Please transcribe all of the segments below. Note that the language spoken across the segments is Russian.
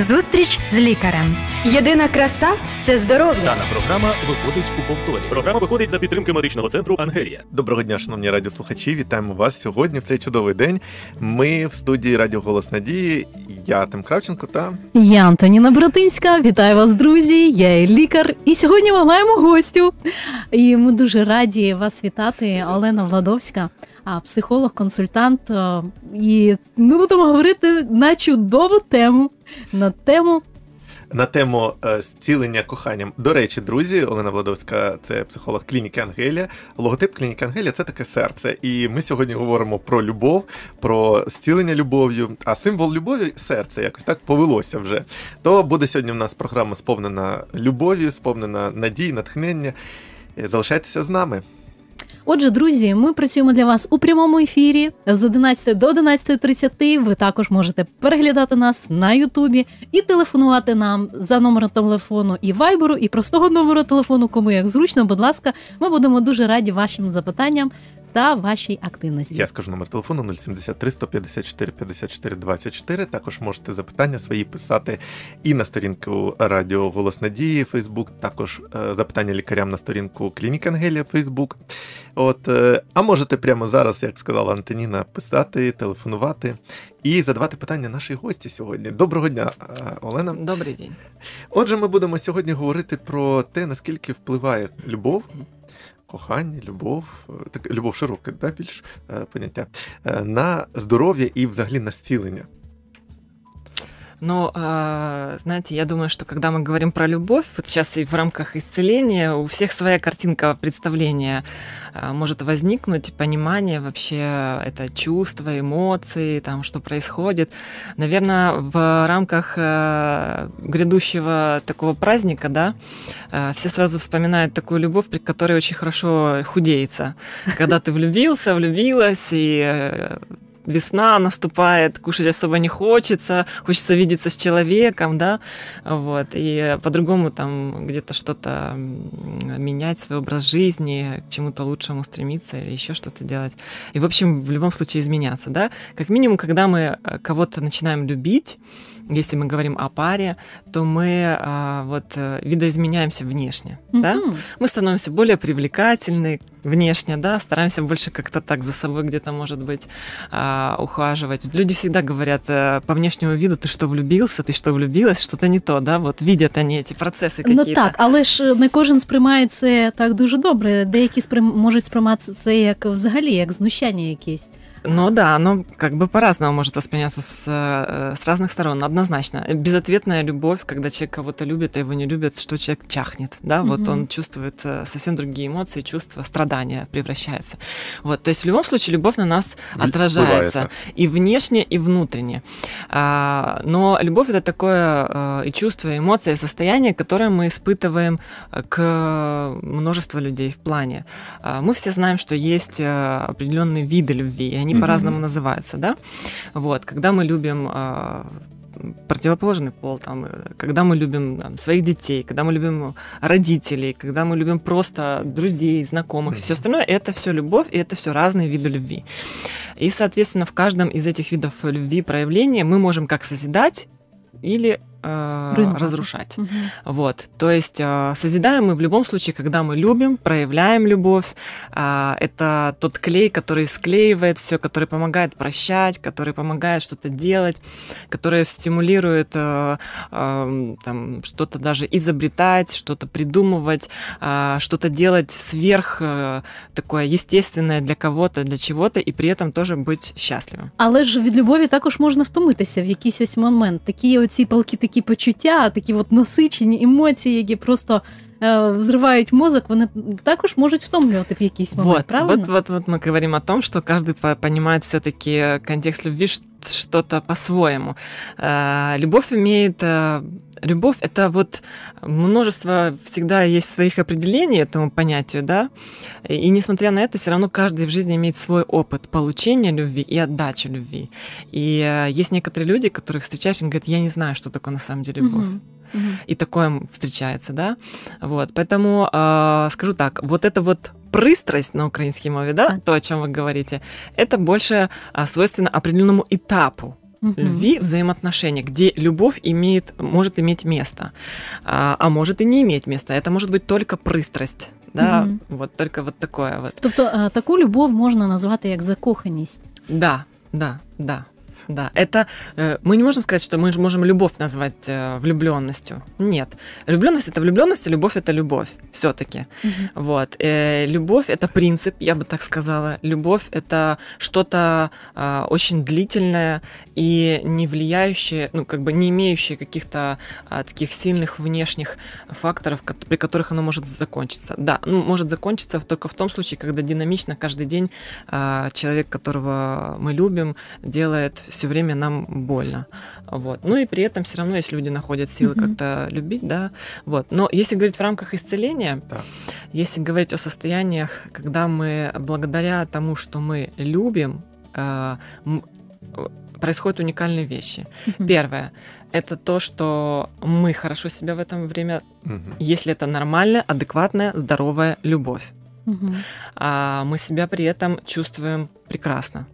Зустріч з лікарем. Єдина краса це здоров'я. Дана програма виходить у повторі. Програма виходить за підтримки медичного центру Ангелія. Доброго дня, шановні радіослухачі. Вітаємо вас сьогодні. В цей чудовий день. Ми в студії Радіо Голос Надії. Я Тим Кравченко та Я Антоніна Братинська. Вітаю вас, друзі. Я лікар. І сьогодні ми маємо гостю. І ми дуже раді вас вітати, Олена Владовська. Психолог, консультант, і ми будемо говорити на чудову тему на тему на тему е, зцілення коханням. До речі, друзі, Олена Владовська, це психолог клініки Ангелія. Логотип клініки Ангелія це таке серце. І ми сьогодні говоримо про любов, про зцілення любов'ю. А символ любові серце якось так повелося вже. То буде сьогодні у нас програма сповнена любов'ю, сповнена надій, натхнення. Залишайтеся з нами. Отже, друзі, ми працюємо для вас у прямому ефірі з 11 до 11.30. Ви також можете переглядати нас на Ютубі і телефонувати нам за номером телефону і вайберу, і простого номеру телефону, кому як зручно. Будь ласка, ми будемо дуже раді вашим запитанням та вашій активності. Я скажу номер телефону 073 154 54 24. Також можете запитання свої писати і на сторінку Радіо Голос Надії Фейсбук, також е, запитання лікарям на сторінку Клініка Ангелія Фейсбук. От, е, А можете прямо зараз, як сказала Антоніна, писати, телефонувати і задавати питання нашій гості сьогодні. Доброго дня, е, Олена. Добрий день. Отже, ми будемо сьогодні говорити про те, наскільки впливає любов кохання, любов, е, так любов широке, да, більш е, поняття, е, на здоров'я і взагалі на зцілення. Но, знаете, я думаю, что когда мы говорим про любовь, вот сейчас и в рамках исцеления у всех своя картинка представления может возникнуть, понимание вообще это чувства, эмоции, там, что происходит. Наверное, в рамках грядущего такого праздника, да, все сразу вспоминают такую любовь, при которой очень хорошо худеется. Когда ты влюбился, влюбилась, и весна наступает, кушать особо не хочется, хочется видеться с человеком, да, вот, и по-другому там где-то что-то менять, свой образ жизни, к чему-то лучшему стремиться или еще что-то делать. И, в общем, в любом случае изменяться, да. Как минимум, когда мы э, кого-то начинаем любить, если мы говорим о паре, то мы а, вот э, видоизменяемся внешне, mm-hmm. да? Мы становимся более привлекательны внешне, да, стараемся больше как-то так за собой где-то, может быть, а, ухаживать. Люди всегда говорят э, по внешнему виду, ты что влюбился, ты что влюбилась, что-то не то, да, вот видят они эти процессы какие-то. Ну так, але ж не кожен сприймає це так дуже добре. Деякі сприйм... можуть сприймати це як взагалі, як знущання якесь. Ну да, оно как бы по-разному может восприняться с, э, с разных сторон, однозначно. Безответная любовь, когда человек кого-то любит, а его не любят, что человек чахнет, да, mm-hmm. вот он чувствует э, совсем другие эмоции, чувства, страдания превращается. Вот, то есть в любом случае любовь на нас отражается и внешне, и внутренне. А, но любовь это такое э, и чувство, и эмоции, и состояние, которое мы испытываем к множеству людей в плане. А, мы все знаем, что есть определенные виды любви, и они они mm-hmm. по-разному называются, да? Вот, когда мы любим э, противоположный пол, там, э, когда мы любим там, своих детей, когда мы любим родителей, когда мы любим просто друзей, знакомых, mm-hmm. все остальное, это все любовь, и это все разные виды любви. И, соответственно, в каждом из этих видов любви проявления мы можем как созидать или э, разрушать. Угу. Вот, то есть э, созидаем мы в любом случае, когда мы любим, проявляем любовь. Э, это тот клей, который склеивает все, который помогает прощать, который помогает что-то делать, который стимулирует э, э, там что-то даже изобретать, что-то придумывать, э, что-то делать сверх э, такое естественное для кого-то, для чего-то, і при этом теж бути щасливим. Але ж від любові також можна втомитися в якийсь ось момент. Такі оці палки такі почуття, такі от насичені емоції, які просто э, взрывают мозок, вони також можуть втомлювати в якийсь момент, вот, правильно? Вот, вот, вот мы говорим о том, что каждый понимает все-таки контекст любви что-то по-своему. Э, любовь имеет э, любовь это вот множество всегда есть своих определений этому понятию, да, и несмотря на это, все равно каждый в жизни имеет свой опыт получения любви и отдачи любви. И есть некоторые люди, которых встречаешь, и говорят, я не знаю, что такое на самом деле любовь. Mm-hmm. И такое встречается, да. Вот, поэтому э, скажу так, вот это вот пристрасть на украинской мове, да, то, о чем вы говорите, это больше свойственно определенному этапу. Любви взаимоотношения, где любовь имеет, может иметь место, а, а может и не иметь места. Это может быть только пристрасть, да, Мгм. вот только вот такое вот. Тобто е, таку любов можна назвати як закоханість. Да, да, да. Да, это э, мы не можем сказать, что мы же можем любовь назвать э, влюбленностью. Нет, влюбленность это влюбленность, а любовь это любовь, все-таки. Вот. Э, любовь это принцип, я бы так сказала. Любовь это что-то а, очень длительное и не влияющее, ну, как бы не имеющее каких-то а, таких сильных внешних факторов, при которых оно может закончиться. Да, ну, может закончиться только в том случае, когда динамично каждый день а, человек, которого мы любим, делает все время нам больно. Вот. Ну и при этом все равно есть люди находят силы Мгм. как-то любить, да. Вот. Но если говорить в рамках исцеления, Да. если говорить о состояниях, когда мы благодаря тому, что мы любим, э, происходят уникальные вещи. Мгм. Первое это то, что мы хорошо себя в это время, Мгм. если это нормальная, адекватная, здоровая любовь Мгм. а мы себя при этом чувствуем прекрасно.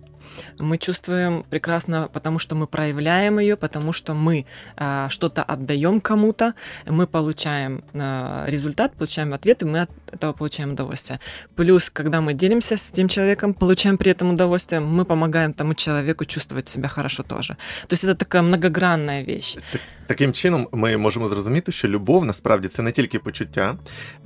Мы чувствуем прекрасно, потому что мы проявляем ее, потому что мы а, что-то отдаем кому-то, мы получаем а, результат, получаем ответ, и мы от этого получаем удовольствие. Плюс, когда мы делимся с тем человеком, получаем при этом удовольствие, мы помогаем тому человеку чувствовать себя хорошо тоже. То есть это такая многогранная вещь. Так- Таким чином, ми можемо зрозуміти, що любов насправді це не тільки почуття,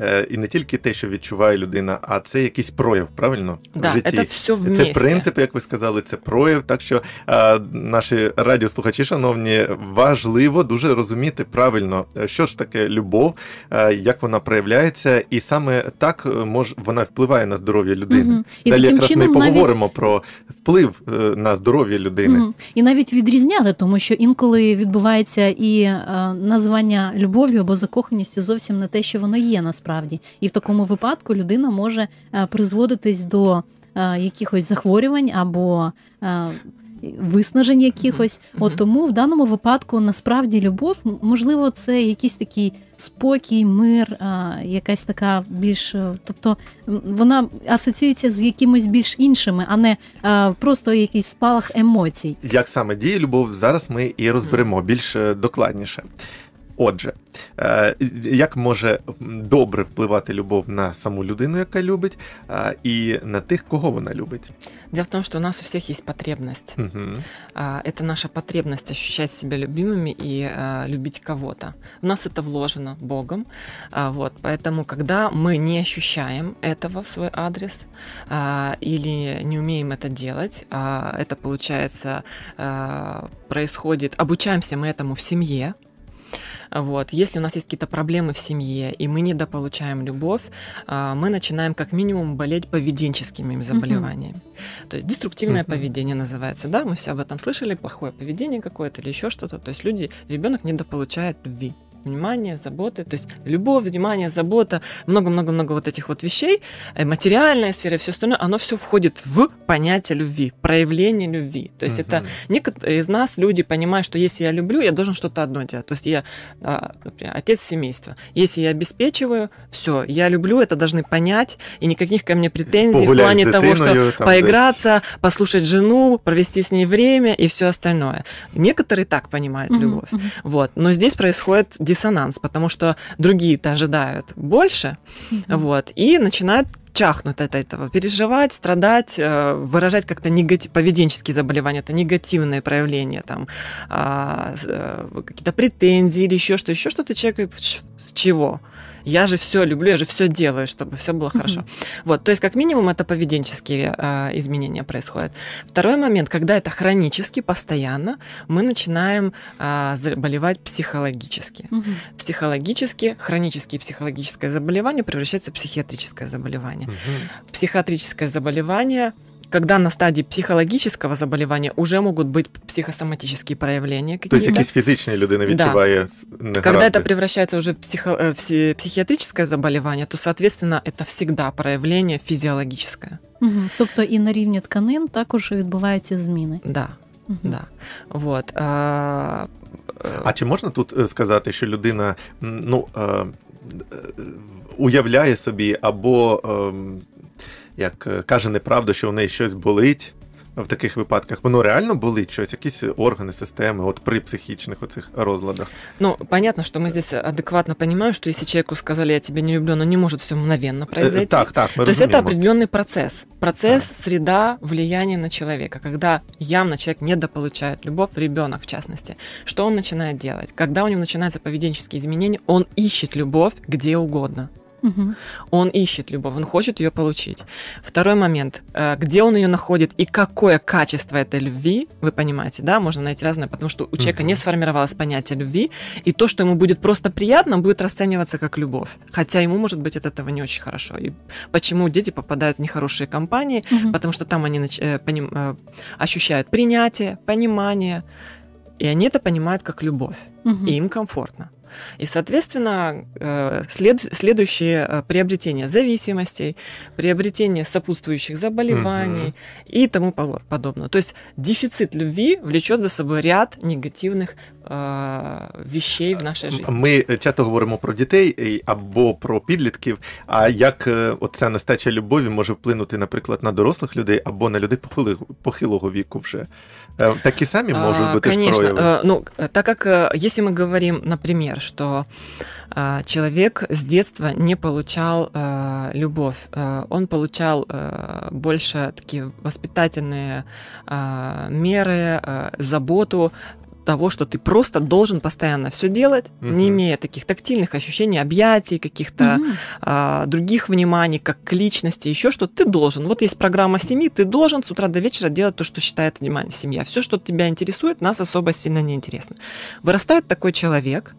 е, і не тільки те, що відчуває людина, а це якийсь прояв, правильно? Да, в житті. это все Це принцип, як ви сказали, це прояв. Так що е, наші радіослухачі, шановні, важливо дуже розуміти правильно, е, що ж таке любов, як вона проявляється, і саме так мож вона впливає на здоров'я людини. Мгм. І Далі якраз ми чином навіть поговоримо про вплив на здоров'я людини. Мгм. І навіть відрізняти, тому що інколи відбувається і е, названня любов'ю або закоханістю зовсім не те, що воно є насправді. І в такому випадку людина може е, призводитись до е, якихось захворювань або виснажень якихось. Мгм. От тому в даному випадку насправді любов, можливо, це якийсь такий спокій, мир, а, якась така більш, е, тобто вона асоціюється з якимось більш іншими, а не а, просто якийсь спалах емоцій. Як саме діє любов, зараз ми і розберемо більш е, докладніше. Отже, як може добре впливати любов на саму людину, яка любить, і на тих, кого вона любить? Дело в том, что у нас у всех есть потребность. Угу. А, Это наша потребность ощущать себя любимыми и а, любить кого-то. В нас это вложено Богом. А, Вот, поэтому, когда мы не ощущаем этого в свой адрес а, или не умеем это делать, это получается происходит, обучаемся мы этому в семье. Вот. Если у нас есть какие-то проблемы в семье, и мы недополучаем любовь, а, мы начинаем как минимум болеть поведенческими заболеваниями. То есть деструктивное Мгм. поведение называется, да, мы все об этом слышали, плохое поведение какое-то или еще что-то. То есть люди, ребенок недополучает любви внимание, заботы, то есть любовь, внимание, забота, много-много-много вот этих вот вещей, э, материальная сфера и все остальное, оно все входит в понятие любви, в проявление любви. То есть это некоторые из нас, люди, понимают, что если я люблю, я должен что-то одно делать. То есть я, а, например, отец семейства. Если я обеспечиваю, все, я люблю, это должны понять, и никаких ко мне претензий в Погулять плане з того, что дитиною, там, поиграться, послушать жену, провести с ней время и все остальное. Некоторые так понимают Мгм, любовь. Вот. Но здесь происходит диссонанс, потому что другие-то ожидают больше, Мгм. вот, и начинают чахнуть от этого, переживать, страдать, э, выражать как-то негатив, поведенческие заболевания, это негативное проявление, там, а, э, какие-то претензии или еще что, еще что-то. Человек говорит, «Ч- с чего? Я же все люблю, я же все делаю, чтобы все было хорошо. Вот, то есть, как минимум, это поведенческие э, изменения происходят. Второй момент, когда это хронически, постоянно, мы начинаем а, заболевать психологически. Мгм. Психологически, хронические психологическое заболевание превращается в психиатрическое заболевание. Психиатрическое заболевание когда на стадии психологического заболевания уже могут быть психосоматические проявления Тобто какие-то. якісь фізичні людина Да. відчуває с- Когда негаразди. это превращается уже в психо- э, в пси- психиатрическое заболевание, то, соответственно, это всегда проявление физиологическое. Мгм. Тобто і на рівні тканин також відбуваються зміни. Да, Мгм. да. Вот. а, э, А чи можна тут е, сказати, що людина м, ну, е, е, уявляє собі або, ем, як е, каже неправду, що в неї щось болить? в таких випадках? Воно реально болить щось, якісь органи, системи, от при психічних оцих розладах? Ну, понятно, что мы здесь адекватно понимаем, что если человеку сказали, я тебя не люблю, но не может все мгновенно произойти. Так, так, ми То есть это розуміємо. определенный процесс. Процесс, среда, влияние на человека. Когда явно человек недополучает любовь, ребенок в частности, что он начинает делать? Когда у него начинаются поведенческие изменения, он ищет любовь где угодно. Мгм. Он ищет любовь, он хочет ее получить. Второй момент, э, где он ее находит и какое качество этой любви, вы понимаете, да, можно найти разное, потому что у человека Мгм. не сформировалось понятие любви, и то, что ему будет просто приятно, будет расцениваться как любовь. Хотя ему, может быть, от этого не очень хорошо. И почему дети попадают в нехорошие компании, Мгм. потому что там они нач- э, поним- э, ощущают принятие, понимание, и они это понимают как любовь Мгм. и им комфортно. И, соответственно, э, след- следующие э, приобретения зависимостей, приобретение сопутствующих заболеваний и тому по- подобное. То есть дефицит любви влечет за собой ряд негативных э, вещей в нашей жизни. Ми часто говоримо про дітей і- або про підлітків. А як е, оця нестача любові може вплинути, наприклад, на дорослих людей або на людей похилого, похилого віку вже? Е, Такі самі можуть А, бути ж Конечно. прояви. Э, Ну, э, так как э, если мы говорим, например, что э, человек с детства не получал э, любовь, э, он получал э, больше такие воспитательные э, меры, э, заботу того, что ты просто должен постоянно все делать, Мгм. не имея таких тактильных ощущений, объятий, каких-то Мгм. а, других вниманий, как к личности, еще что ты должен. Вот есть программа семьи, ты должен с утра до вечера делать то, что считает внимание семья. Все, что тебя интересует, нас особо сильно не интересно. Вырастает такой человек,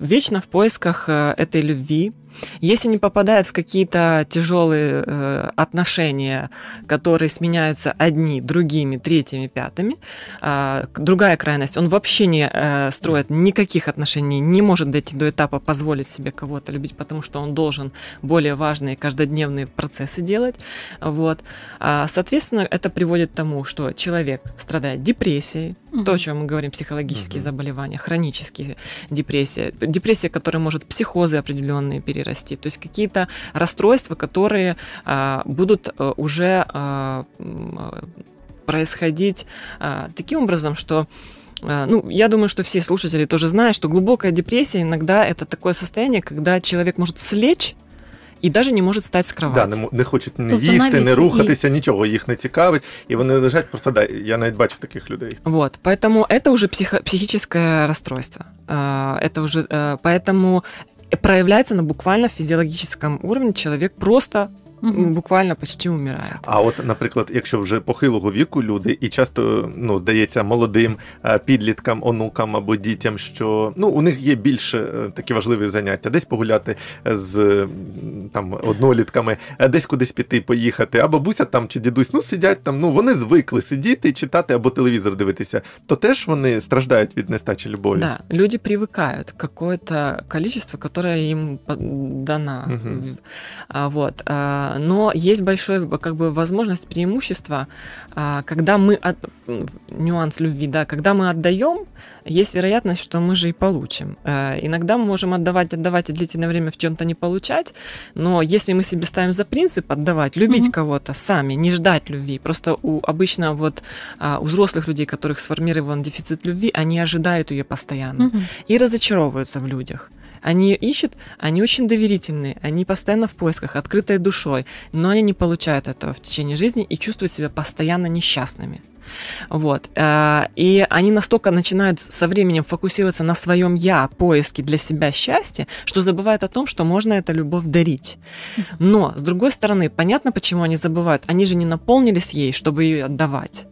вечно в поисках э, этой любви. Если не попадает в какие-то тяжелые э, отношения, которые сменяются одни другими, третьими, пятыми, к- другая крайность, он вообще не э, строит никаких отношений, не может дойти до этапа позволить себе кого-то любить, потому что он должен более важные каждодневные процессы делать. Вот. А, Соответственно, это приводит к тому, что человек страдает депрессией, Мгм. то, о чем мы говорим, психологические Мгм. заболевания, хронические депрессия, депрессия, которая может психозы определенные перерасти, то есть какие-то расстройства, которые а, будут а, уже а, м, а, происходить а, таким образом, что а, ну, я думаю, что все слушатели тоже знают, что глубокая депрессия иногда это такое состояние, когда человек может слечь и даже не может встать с Да, кровати. не, мо- не хочуть не Тобто їсти, навіть не і- рухатися, нічого їх не цікавить, і вони лежать просто да. Я навіть бачив таких людей. Вот, поэтому это уже психо- психическое расстройство. А, Это уже, э, поэтому проявляется на буквально физиологическом уровне. Человек просто буквально почти умирает. А от, наприклад, якщо вже похилого віку люди, і часто ну здається молодим е, підліткам, онукам або дітям, що ну у них є більше такі важливі заняття, десь погуляти з там однолітками, е, десь кудись піти, поїхати, а бабуся там чи дідусь, ну сидять там. Ну вони звикли сидіти, читати або телевізор дивитися, то теж вони страждають від нестачі любові. Да, люди привыкают к какое-то количество, которое дана. Мгм. А, Вот. А, Но есть большое, как бы, возможность преимущества, а, когда мы от... нюанс любви, да, когда мы отдаем, есть вероятность, что мы же и получим. Э, Иногда мы можем отдавать, отдавать и длительное время в чем-то не получать, но если мы себе ставим за принцип отдавать, любить Мгм. кого-то сами, не ждать любви, просто у обычно вот а, у взрослых людей, у которых сформирован дефицит любви, они ожидают ее постоянно Мгм. и разочаровываются в людях. Они ищут, они очень доверительные, они постоянно в поисках, открытой душой, но они не получают этого в течение жизни и чувствуют себя постоянно несчастными. Вот. э, И они настолько начинают со временем фокусироваться на своем я, поиске для себя счастья, что забывают о том, что можно эту любовь дарить. Но, с другой стороны, понятно, почему они забывают. Они же не наполнились ей, чтобы ее отдавать.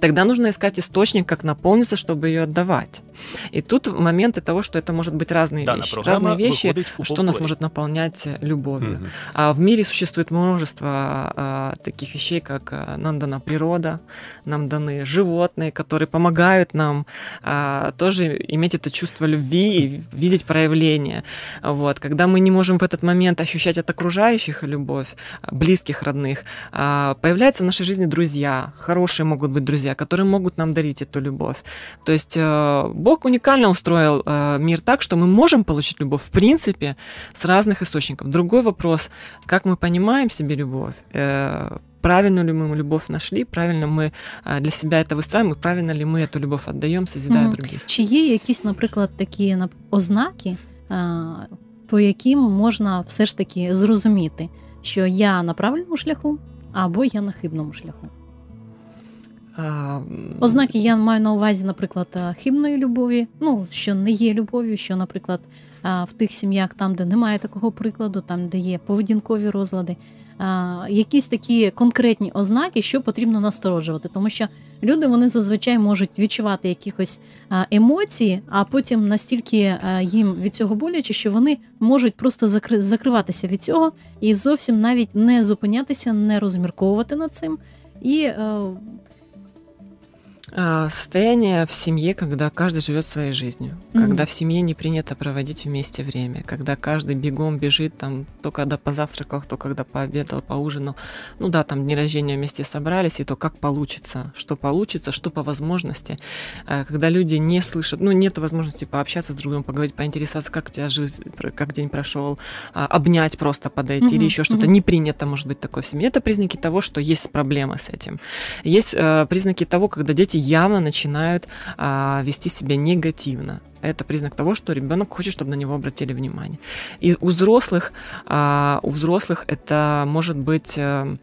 Тогда нужно искать источник, как наполниться, чтобы ее отдавать. И тут моменты того, что это может быть разные Дана вещи. Разные вещи, что нас может наполнять э, любовью. Мгм. А в мире существует множество а, таких вещей, как а, нам дана природа, нам даны животные, которые помогают нам а, тоже иметь это чувство любви и видеть проявление. Вот. Когда мы не можем в этот момент ощущать от окружающих любовь, близких, родных, а, появляются в нашей жизни друзья, хорошие могут быть друзья, которые могут нам дарить эту любовь. То есть э, Бог уникально устроил э, мир так, что мы можем получить любовь в принципе с разных источников. Другой вопрос, как мы понимаем себе любовь. Э, правильную ли мы любовь нашли, правильно мы а, для себя это выстраиваем, и правильно ли мы эту любовь отдаем, созидая Мгм. других. Чи є якісь, наприклад, такі нап- ознаки, а, по яким можна все ж таки зрозуміти, що я на правильному шляху або я на хибному шляху? Ознаки я маю на увазі, наприклад, хибної любові, ну що не є любов'ю, що, наприклад, в тих сім'ях, там, де немає такого прикладу, там, де є поведінкові розлади, якісь такі конкретні ознаки, що потрібно насторожувати, тому що люди вони зазвичай можуть відчувати якихось емоції, а потім настільки їм від цього боляче, що вони можуть просто закри- закриватися від цього і зовсім навіть не зупинятися, не розмірковувати над цим. І е, Состояние в семье, когда каждый живет своей жизнью, Мгм. когда в семье не принято проводить вместе время, когда каждый бегом бежит там то когда позавтракал, то когда пообедал, поужинал. Ну да, там дни рождения вместе собрались, и то как получится, что получится, что по возможности. А, Когда люди не слышат, ну нет возможности пообщаться с друг другом, поговорить, поинтересоваться, как у тебя жизнь, как день прошел, а, обнять просто подойти Мгм, или еще что-то. мгм. Не принято, может быть, такое в семье. Это признаки того, что есть проблемы с этим. Есть э, признаки того, когда дети явно начинают а, вести себя негативно. Это признак того, что ребенок хочет, чтобы на него обратили внимание. И у взрослых, а, у взрослых это может быть м,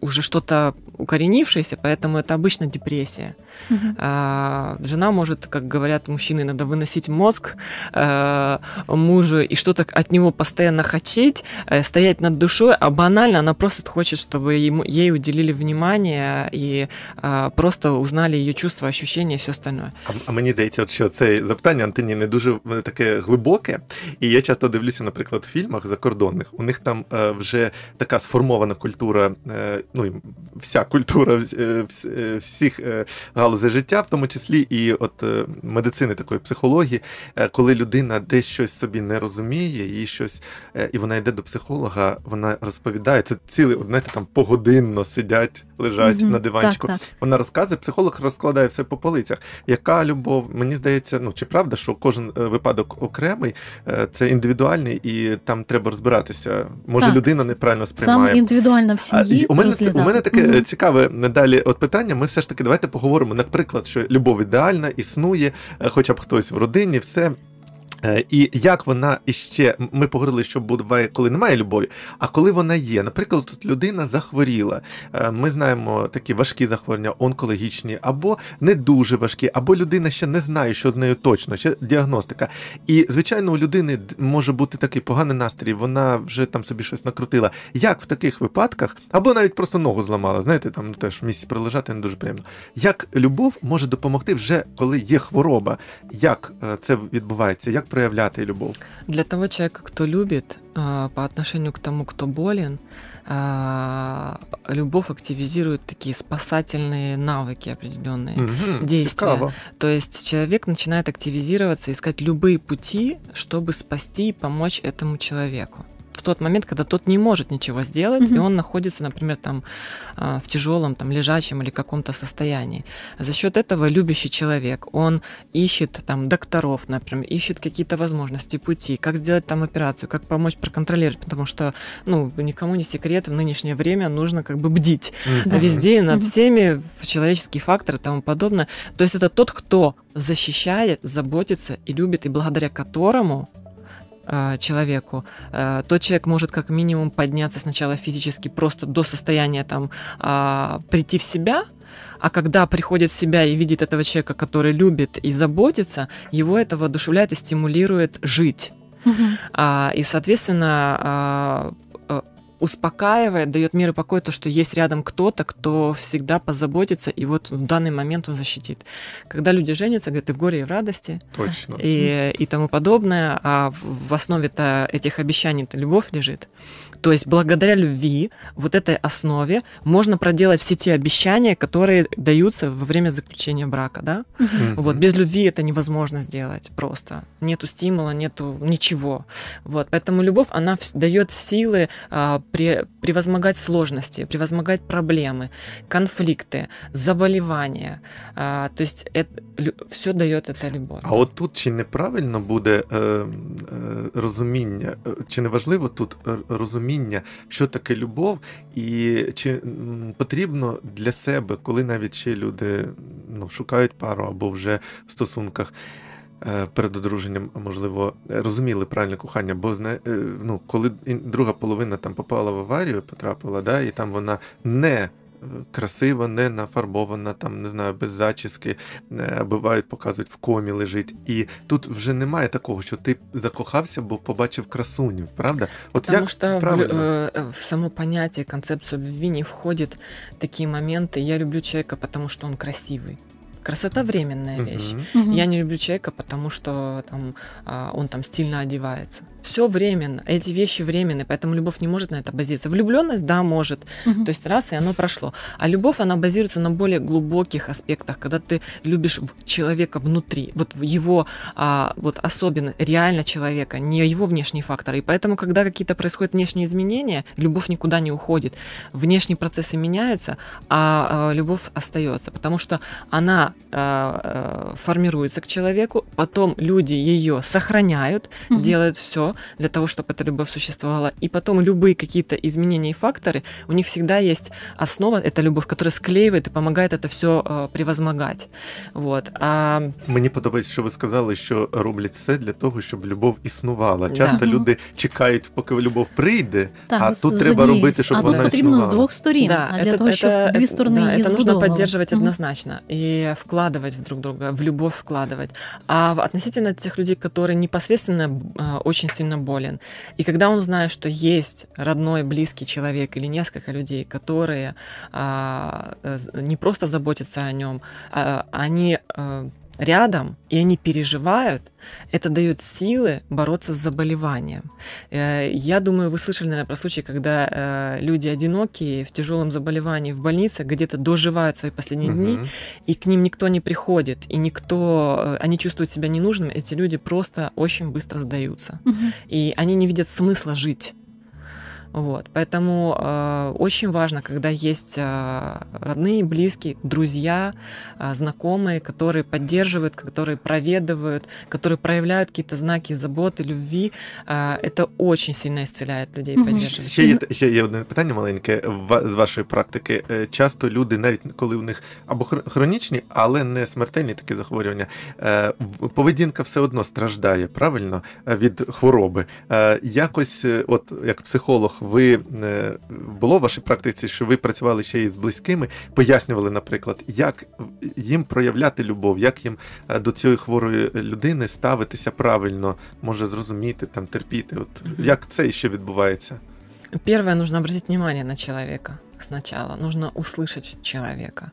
уже что-то укоренившееся, поэтому это обычно депрессия. мгм. А, Жена может, как говорят мужчины, надо выносить мозг э, мужу и что-то от него постоянно хотеть, э, стоять над душой, а банально она просто хочет, чтобы ему, ей уделили внимание и а, просто узнали ее чувства, ощущения и все остальное. А, а мені здається, от що це запитання Антоні не дуже е, таке глибоке. І я часто дивлюся, наприклад, в фільмах закордонних. У них там е, вже така сформована культура, е, ну вся культура е, е, всіх е, галузей життя, в тому числі і от медицини, такої психології, коли людина десь щось собі не розуміє, їй щось, і вона йде до психолога, вона розповідає. Це цілий, от, знаєте, там погодинно сидять, лежать Мгм. на диванчику. Так, так. Вона розказує, психолог розкладає все по полицях. Яка любов? Мені здається, ну чи правда, що кожен випадок окремий, це індивідуальний, і там треба розбиратися. Може, Так. людина неправильно сприймає. індивідуально в А, сім'ї і у мене це- у розглядати. мене таке Мгм. е, цікаве далі от питання. Ми все ж таки давайте поговоримо, наприклад, що любов ідеальна, існує, е, хоча б хтось в родині, все. Е, І як вона іще, ми поговорили, що буває, коли немає любові, а коли вона є. Наприклад, тут людина захворіла. Е, Ми знаємо такі важкі захворювання, онкологічні, або не дуже важкі, або людина ще не знає, що з нею точно, ще діагностика. І, звичайно, у людини може бути такий поганий настрій, вона вже там собі щось накрутила. Як в таких випадках, або навіть просто ногу зламала, знаєте, там теж місяць пролежати не дуже приємно. Як любов може допомогти вже коли є хвороба? Як е, це відбувається? Як проявляти любов? Для того человека, кто любит, а, по отношению к тому, кто болен, а, любовь активизирует такие спасательные навыки определенные. Мгм, Действия. Цікаво. То есть человек начинает активизироваться, искать любые пути, чтобы спасти и помочь этому человеку. В тот момент, когда тот не может ничего сделать, Мгм. и он находится, например, там а, в тяжелом, там лежачем или каком-то состоянии. За счет этого любящий человек, он ищет там докторов, например, ищет какие-то возможности, пути, как сделать там операцию, как помочь проконтролировать, потому что, ну, никому не секрет, в нынешнее время нужно как бы бдить. Да. везде, и над Мгм. всеми, человеческие факторы и тому подобное. То есть это тот, кто защищает, заботится и любит, и благодаря которому э, человеку, э, тот человек может как минимум подняться сначала физически просто до состояния там а, прийти в себя, а когда приходит в себя и видит этого человека, который любит и заботится, его это воодушевляет и стимулирует жить. А, и, соответственно, а, а, успокаивает, дает мир и покой то, что есть рядом кто-то, кто всегда позаботится, и вот в данный момент он защитит. Когда люди женятся, говорят, и в горе, и в радости, Точно. и, и тому подобное, а в основе-то этих обещаний-то любовь лежит. То есть благодаря любви, вот этой основе, можно проделать все те обещания, которые даются во время заключения брака, да? Мгм. Вот без любви это невозможно сделать просто. Нету стимула, нету ничего. Вот, поэтому любовь, она дает силы а, пре- превозмогать сложности, превозмогать проблемы, конфликты, заболевания. А, то есть все дает эта любовь. А от тут чи неправильно буде е, е, розуміння, чи не важливо тут розуміння? Розуміння, що таке любов, і чи потрібно для себе, коли навіть ще люди ну, шукають пару або вже в стосунках. Е, перед одруженням, можливо, розуміли правильне кохання, бо е, ну, коли друга половина там попала в аварію, потрапила, да, і там вона не красива, не нафарбована, там не знаю, без зачіски, е, бувають, показують в комі лежить. І тут вже немає такого, що ти закохався, бо побачив красуню, правда? От Потому як что правильно? в, в само понятие, концепцию в не входит такие моменты. Я люблю человека, потому что он красивый. Красота временная вещь. Uh-huh. Я не люблю человека, потому что там, а, он там стильно одевается. Все временно, эти вещи временные, поэтому любовь не может на это базироваться. Влюбленность, да, может. Uh-huh. То есть раз, и оно прошло. А любовь, она базируется на более глубоких аспектах, когда ты любишь человека внутри, вот его а, вот особенно, реально человека, не его внешние факторы. И поэтому, когда какие-то происходят внешние изменения, любовь никуда не уходит. Внешние процессы меняются, а, а любовь остается, потому что она формируется к человеку, потом люди ее сохраняют, угу. делают все для того, чтобы эта любовь существовала, и потом любые какие-то изменения и факторы, у них всегда есть основа, это любовь, которая склеивает и помогает это все а, превозмогать. Вот. А... Мені подобається, що ви сказали, що роблять все для того, щоб любов існувала. Часто да. люди чекають, поки любов прийде, так, а тут треба робити, щоб а вона потрібно існувала. з двох сторін. Да, а для это, того, щоб это, дві сторони да, її это нужно поддерживать угу. однозначно и вкладывать в друг друга, в любовь вкладывать. А относительно тех людей, которые непосредственно э, очень сильно болен, и когда он знает, что есть родной, близкий человек или несколько людей, которые а, не просто заботятся о нем, а, они а, рядом, и они переживают, это дает силы бороться с заболеванием. Э, я думаю, вы слышали, наверное, про случаи, когда э, люди одинокие в тяжелом заболевании в больнице где-то доживают свои последние угу. дни, и к ним никто не приходит, и никто, э, они чувствуют себя ненужными, эти люди просто очень быстро сдаются. Угу. И они не видят смысла жить. Вот. Поэтому э, очень важно, когда есть э, родные, близкие, друзья, э, знакомые, которые поддерживают, которые проведывают, которые проявляют какие-то знаки заботи, любви. Э, это очень сильно исцеляет людей, mm-hmm. поддерживает. Ще є, ще є одне питання маленьке з вашої практики. Часто люди, навіть коли у них або хронічні, але не смертельні такі захворювання, поведінка все одно страждає, правильно, від хвороби. Якось, от як психолог, Ви е, було в вашій практиці, що ви працювали ще із близькими, пояснювали, наприклад, як їм проявляти любов, як їм е, до цієї хворої людини ставитися правильно, може зрозуміти, там терпіти. От як це ще відбувається? Первое, нужно обратить внимание на человека сначала. Нужно услышать человека.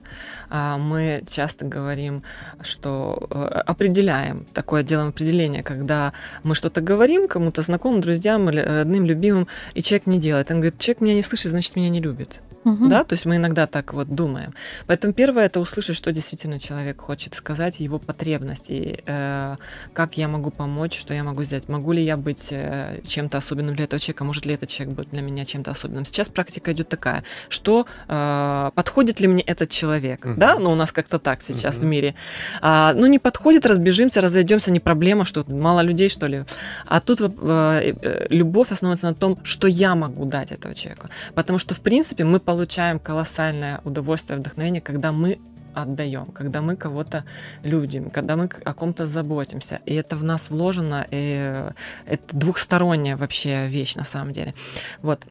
А мы часто говорим, что э, определяем, такое делаем определение, когда мы что-то говорим кому-то знакомым, друзьям, родным, любимым, и человек не делает. Он говорит, человек меня не слышит, значит, меня не любит. Угу. Да, то есть мы иногда так вот думаем. Поэтому первое это услышать, что действительно человек хочет сказать, его потребности, э, как я могу помочь, что я могу сделать, могу ли я быть э, чем-то особенным для этого человека, может ли этот человек быть для меня чем-то особенным. Сейчас практика идет такая, что э, подходит ли мне этот человек, угу. да, ну у нас как-то так сейчас угу. в мире. А, ну не подходит, разбежимся, разойдемся, не проблема, что мало людей что ли. А тут э, э, любовь основывается на том, что я могу дать этого человеку, потому что в принципе мы получаем получаем колоссальное удовольствие, вдохновение, когда мы отдаем, когда мы кого-то любим, когда мы о ком-то заботимся. И это в нас вложено, и это двухсторонняя вообще вещь на самом деле. Вот.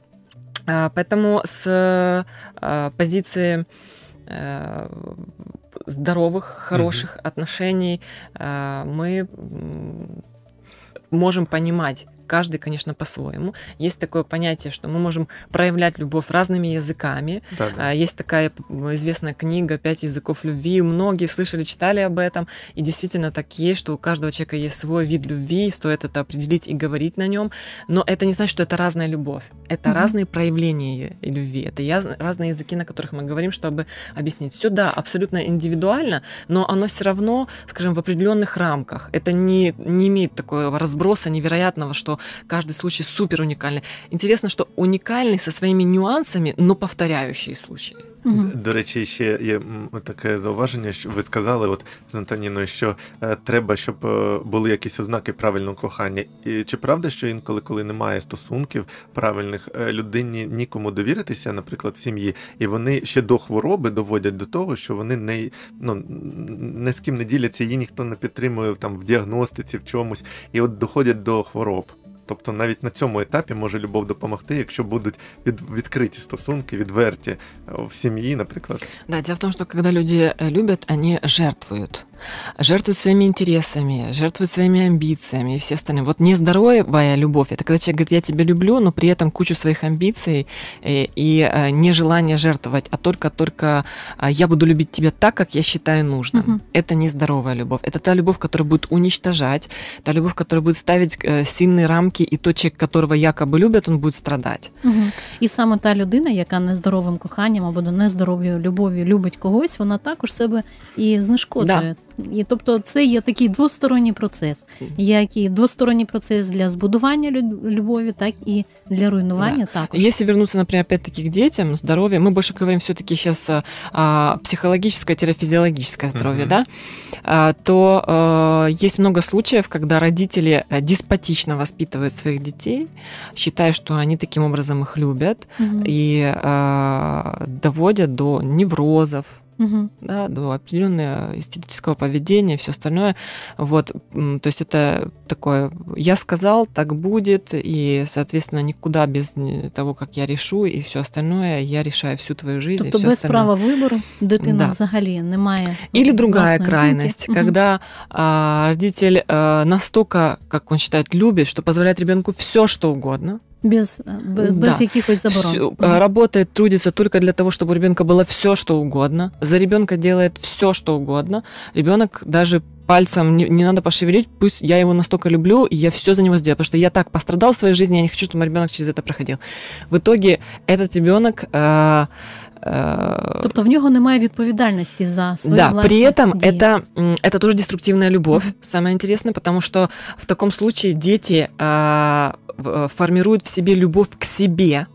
А, поэтому с а, позиции э, здоровых, хороших mm-hmm. отношений а, мы можем понимать, каждый, конечно, по-своему. Есть такое понятие, что мы можем проявлять любовь разными языками. Да, да. Есть такая известная книга «Пять языков любви». Многие слышали, читали об этом. И действительно так есть, что у каждого человека есть свой вид любви, стоит это определить и говорить на нем. Но это не значит, что это разная любовь. Это mm-hmm. разные проявления любви. Это разные языки, на которых мы говорим, чтобы объяснить. Все, да, абсолютно индивидуально, но оно все равно, скажем, в определенных рамках. Это не, не имеет такого разброса невероятного, что каждый случай супер уникальный. Интересно, что уникальный со своими нюансами, но повторяющие случаи. Мгм. До речі, ще є м, таке зауваження, що ви сказали, от з Антоніною, що е, треба, щоб е, були якісь ознаки правильного кохання. І чи правда, що інколи, коли немає стосунків правильних, е, людині нікому довіритися, наприклад, в сім'ї, і вони ще до хвороби доводять до того, що вони не, ну, не з ким не діляться, її ніхто не підтримує там в діагностиці, в чомусь, і от доходять до хвороб. Тобто навіть на цьому етапі може любов допомогти, якщо будуть від, відкриті стосунки, відверті е, в сім'ї, наприклад. Да, дело в том, что когда люди э, любят, они жертвуют. Жертвуют своими интересами, жертвуют своими амбициями и все остальные. Вот нездоровая любовь, это когда человек говорит, я тебя люблю, но при этом кучу своих амбиций э, и э, нежелание жертвовать, а только-только а, я буду любить тебя так, как я считаю нужным. Мгм. Это нездоровая любовь. Это та любовь, которая будет уничтожать, та любовь, которая будет ставить э, сильные рамки, и тот человек, которого якобы любят, он будет страдать. Мгм. І саме та людина, яка нездоровим коханням або нездоровою любов'ю любить когось, вона також себе і знешкоджує. І тобто це є такий двосторонній процес, як і двосторонній процес для збудування лю- любові, так і для руйнування також. Если вернуться, например, опять-таки к детям, здоровье, мы больше говорим все-таки сейчас психологическое-физиологическое здоровье, Мгм. да, а, то э, есть много случаев, когда родители э, деспотично воспитывают своих детей, считая, что они таким образом их любят, Мгм. и э, доводят до неврозов, Мгм. да, до определенного истерического поведения, все остальное. Вот, м, то есть это такое, я сказал, так будет, и, соответственно, никуда без не- того, как я решу, и все остальное, я решаю всю твою жизнь. Тобто и всё без остальное. права вибору дитина Да. взагалі не має. Или другая власної крайность, думки. Мгм. когда а, родитель а, настолько, как он считает, любит, что позволяет ребенку все, что угодно, без, без, без Да. заборон. Всё, Мгм. э, работает, трудится только для того, чтобы у ребенка было все, что угодно. За ребенка делает все, что угодно. Ребенок даже пальцем не, не надо пошевелить, пусть я его настолько люблю, и я все за него сделаю, потому что я так пострадал в своей жизни, я не хочу, чтобы мой ребенок через это проходил. В итоге этот ребенок э, э, Тобто в нього немає відповідальності за свої да, власні при этом дії. это, м, это тоже деструктивная любовь, самое интересное, потому что в таком случае дети а, в- формируют в себе любовь к себе.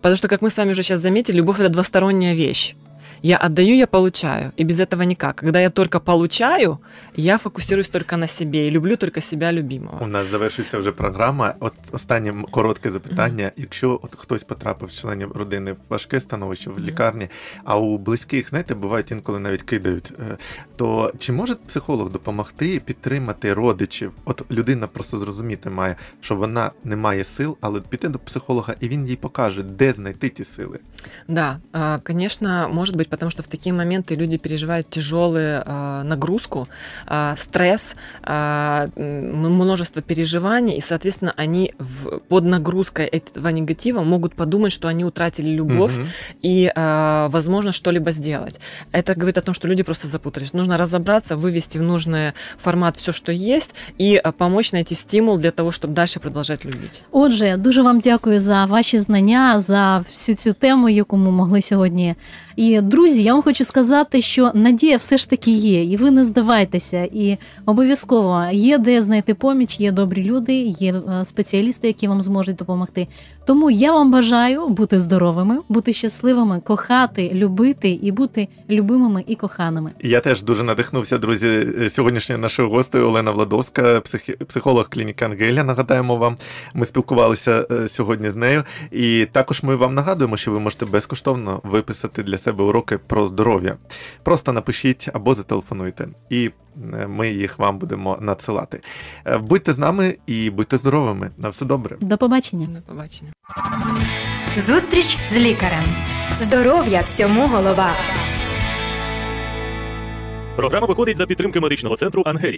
Потому что, как мы с вами уже сейчас заметили, любовь это двусторонняя вещь. Я отдаю, я получаю, и без этого никак. Когда я только получаю, я фокусируюсь только на себе и люблю только себя любимого. У нас завершується вже програма. От останнє коротке запитання. Якщо от хтось потрапив з членів родини в важке становище в Мгм. лікарні, а у близьких, знаєте, бувають інколи навіть кидають, е, то чи може психолог допомогти підтримати родичів? От людина просто зрозуміти має, що вона не має сил, але піти до психолога, і він їй покаже, де знайти ті сили. Да, а, конечно, может быть, потому что в такие моменты люди переживают тяжелую нагрузку, а, стресс, а, м, множество переживаний, и, соответственно, они в- под нагрузкой этого негатива могут подумать, что они утратили любовь Мгм. и, а, возможно, что-либо сделать. Это говорит о том, что люди просто запутались. Нужно разобраться, вывести в нужный формат все, что есть, и а, помочь найти стимул для того, чтобы дальше продолжать любить. Отже, дуже вам дякую за ваші знання, за всю цю тему, яку ми могли сьогодні. І Друзі, я вам хочу сказати, що надія все ж таки є, і ви не здавайтеся. І обов'язково є де знайти поміч, є добрі люди, є е, спеціалісти, які вам зможуть допомогти. Тому я вам бажаю бути здоровими, бути щасливими, кохати, любити і бути любимими і коханими. Я теж дуже надихнувся, друзі. Сьогоднішньою нашою гостею Олена Владовська, психі... психолог клініки Ангелія. Нагадаємо вам, ми спілкувалися е, сьогодні з нею. І також ми вам нагадуємо, що ви можете безкоштовно виписати для себе уроки про здоров'я. Просто напишіть або зателефонуйте, і е, ми їх вам будемо надсилати. Е, Будьте з нами і будьте здоровими. На все добре. До побачення. До побачення. Зустріч з лікарем. Здоров'я всьому голова. Програма виходить за підтримки медичного центру Ангелія.